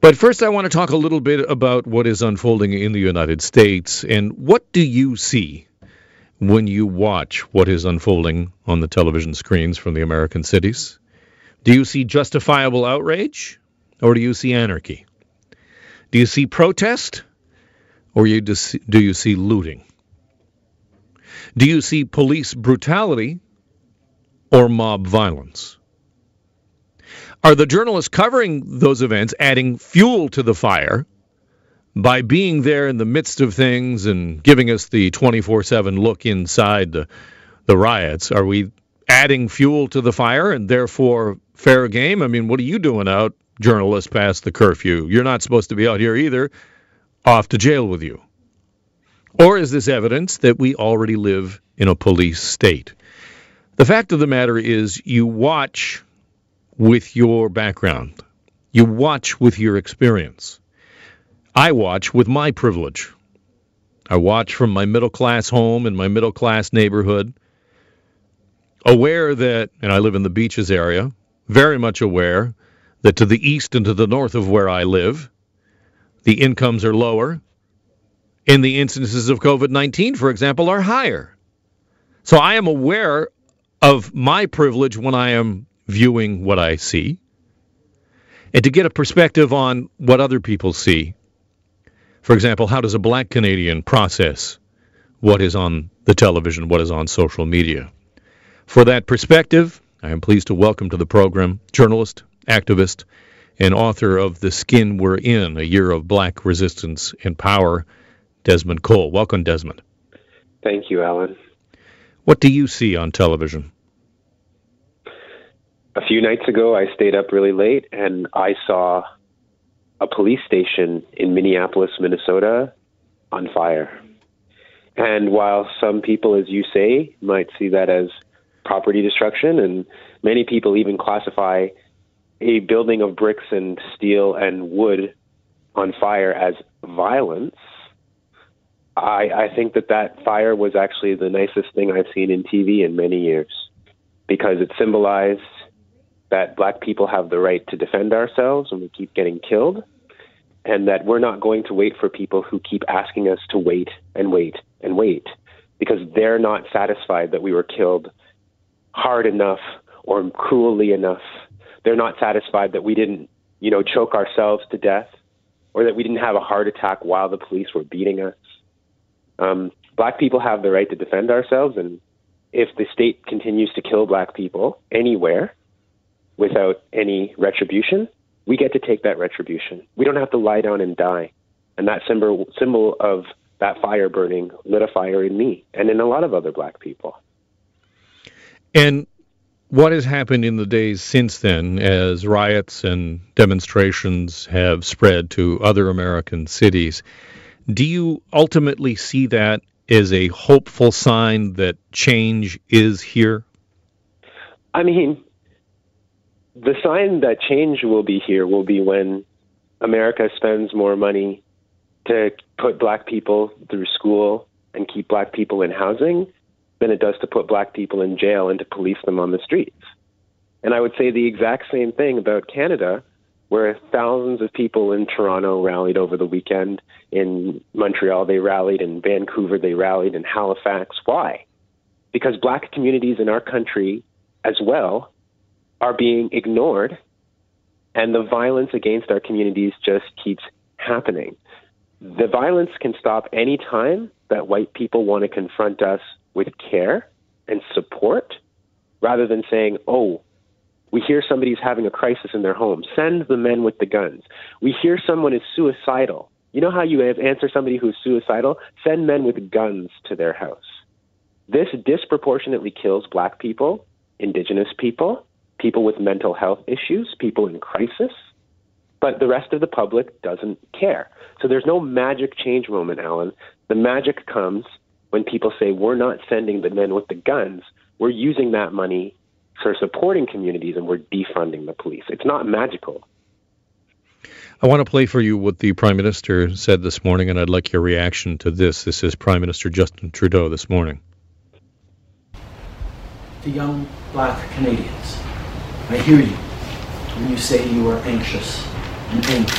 But first, I want to talk a little bit about what is unfolding in the United States and what do you see when you watch what is unfolding on the television screens from the American cities? Do you see justifiable outrage or do you see anarchy? Do you see protest or you do you see looting? Do you see police brutality or mob violence? Are the journalists covering those events adding fuel to the fire by being there in the midst of things and giving us the 24 7 look inside the, the riots? Are we adding fuel to the fire and therefore fair game? I mean, what are you doing out, journalists, past the curfew? You're not supposed to be out here either. Off to jail with you. Or is this evidence that we already live in a police state? The fact of the matter is, you watch with your background. You watch with your experience. I watch with my privilege. I watch from my middle class home in my middle class neighborhood, aware that, and I live in the beaches area, very much aware that to the east and to the north of where I live, the incomes are lower, and the instances of COVID 19, for example, are higher. So I am aware of my privilege when I am viewing what I see and to get a perspective on what other people see. For example, how does a black Canadian process what is on the television, what is on social media? For that perspective, I am pleased to welcome to the program journalist, activist, and author of The Skin We're In, A Year of Black Resistance and Power, Desmond Cole. Welcome, Desmond. Thank you, Alan. What do you see on television? A few nights ago, I stayed up really late and I saw a police station in Minneapolis, Minnesota on fire. And while some people, as you say, might see that as property destruction, and many people even classify a building of bricks and steel and wood on fire as violence, I, I think that that fire was actually the nicest thing I've seen in TV in many years because it symbolized that black people have the right to defend ourselves and we keep getting killed, and that we're not going to wait for people who keep asking us to wait and wait and wait because they're not satisfied that we were killed hard enough or cruelly enough. They're not satisfied that we didn't, you know, choke ourselves to death or that we didn't have a heart attack while the police were beating us. Um, black people have the right to defend ourselves, and if the state continues to kill black people anywhere, without any retribution, we get to take that retribution. We don't have to lie down and die. And that symbol symbol of that fire burning lit a fire in me and in a lot of other black people. And what has happened in the days since then as riots and demonstrations have spread to other American cities? Do you ultimately see that as a hopeful sign that change is here? I mean, the sign that change will be here will be when America spends more money to put black people through school and keep black people in housing than it does to put black people in jail and to police them on the streets. And I would say the exact same thing about Canada, where thousands of people in Toronto rallied over the weekend. In Montreal, they rallied. In Vancouver, they rallied. In Halifax. Why? Because black communities in our country as well are being ignored, and the violence against our communities just keeps happening. The violence can stop any time that white people want to confront us with care and support rather than saying, oh, we hear somebody's having a crisis in their home. Send the men with the guns. We hear someone is suicidal. You know how you answer somebody who's suicidal? Send men with guns to their house. This disproportionately kills black people, indigenous people, people with mental health issues, people in crisis, but the rest of the public doesn't care. So there's no magic change moment, Alan. The magic comes when people say, we're not sending the men with the guns, we're using that money for supporting communities and we're defunding the police. It's not magical. I want to play for you what the Prime Minister said this morning, and I'd like your reaction to this. This is Prime Minister Justin Trudeau this morning. The young black Canadians I hear you when you say you are anxious and angry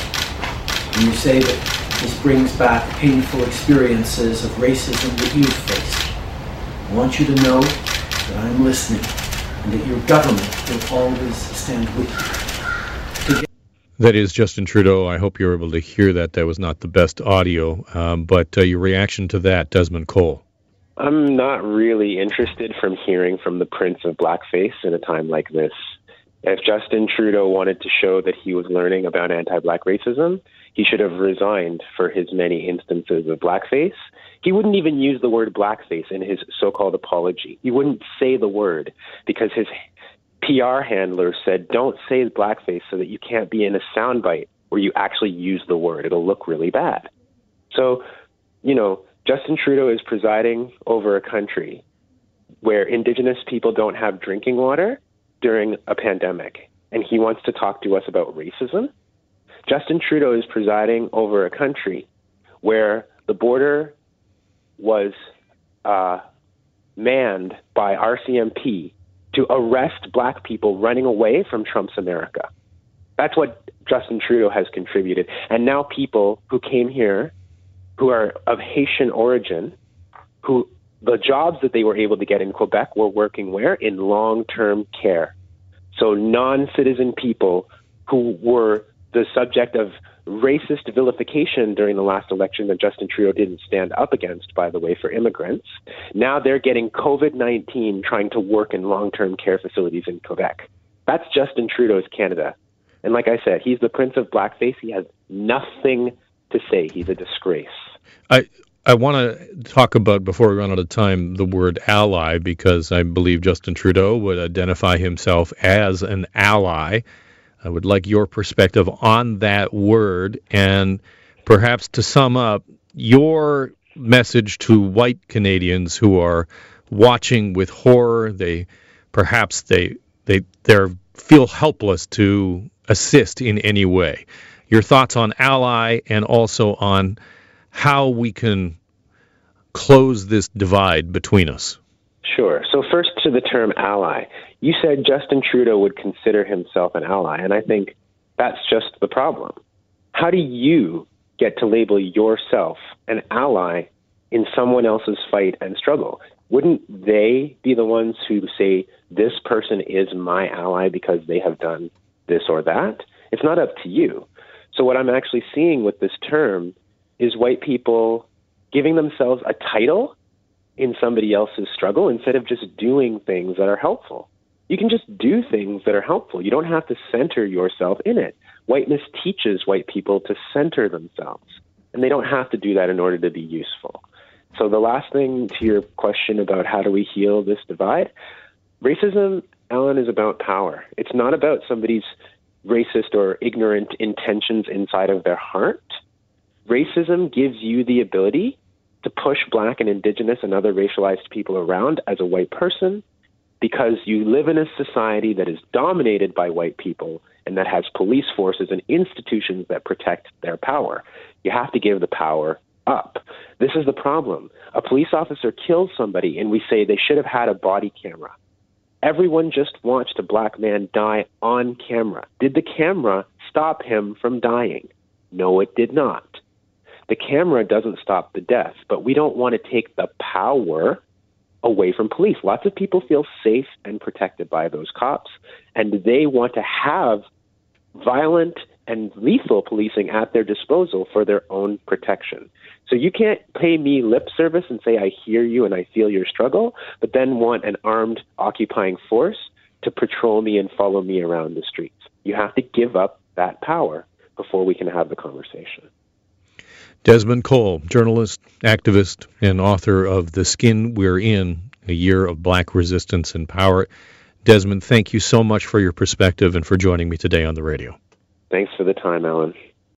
And you say that this brings back painful experiences of racism that you've faced. I want you to know that I'm listening and that your government will always stand with you. That is Justin Trudeau. I hope you're able to hear that. That was not the best audio, um, but uh, your reaction to that, Desmond Cole. I'm not really interested from hearing from the Prince of Blackface in a time like this. If Justin Trudeau wanted to show that he was learning about anti black racism, he should have resigned for his many instances of blackface. He wouldn't even use the word blackface in his so called apology. He wouldn't say the word because his PR handler said, don't say blackface so that you can't be in a soundbite where you actually use the word. It'll look really bad. So, you know, Justin Trudeau is presiding over a country where Indigenous people don't have drinking water during a pandemic, and he wants to talk to us about racism. Justin Trudeau is presiding over a country where the border was uh, manned by RCMP to arrest black people running away from Trump's America. That's what Justin Trudeau has contributed. And now people who came here who are of Haitian origin, who the jobs that they were able to get in Quebec were working where? In long term care. So non citizen people who were the subject of racist vilification during the last election that Justin Trudeau didn't stand up against, by the way, for immigrants. Now they're getting COVID 19 trying to work in long term care facilities in Quebec. That's Justin Trudeau's Canada. And like I said, he's the prince of blackface. He has nothing to say. He's a disgrace. I I want to talk about before we run out of time the word ally because I believe Justin Trudeau would identify himself as an ally. I would like your perspective on that word and perhaps to sum up your message to white Canadians who are watching with horror. They perhaps they they they feel helpless to assist in any way. Your thoughts on ally and also on how we can close this divide between us. Sure. So, first to the term ally. You said Justin Trudeau would consider himself an ally, and I think that's just the problem. How do you get to label yourself an ally in someone else's fight and struggle? Wouldn't they be the ones who say, this person is my ally because they have done this or that? It's not up to you. So, what I'm actually seeing with this term is white people giving themselves a title in somebody else's struggle instead of just doing things that are helpful. You can just do things that are helpful. You don't have to center yourself in it. Whiteness teaches white people to center themselves, and they don't have to do that in order to be useful. So, the last thing to your question about how do we heal this divide racism, Alan, is about power. It's not about somebody's racist or ignorant intentions inside of their heart racism gives you the ability to push black and indigenous and other racialized people around as a white person because you live in a society that is dominated by white people and that has police forces and institutions that protect their power. You have to give the power up. This is the problem. A police officer kills somebody and we say they should have had a body camera. Everyone just watched a black man die on camera. Did the camera stop him from dying? No, it did not. The camera doesn't stop the death, but we don't want to take the power away from police. Lots of people feel safe and protected by those cops, and they want to have violent and lethal policing at their disposal for their own protection. So you can't pay me lip service and say, I hear you and I feel your struggle, but then want an armed occupying force to patrol me and follow me around the streets. You have to give up that power before we can have the conversation. Desmond Cole, journalist, activist, and author of The Skin We're In, A Year of Black Resistance and Power. Desmond, thank you so much for your perspective and for joining me today on the radio. Thanks for the time, Alan.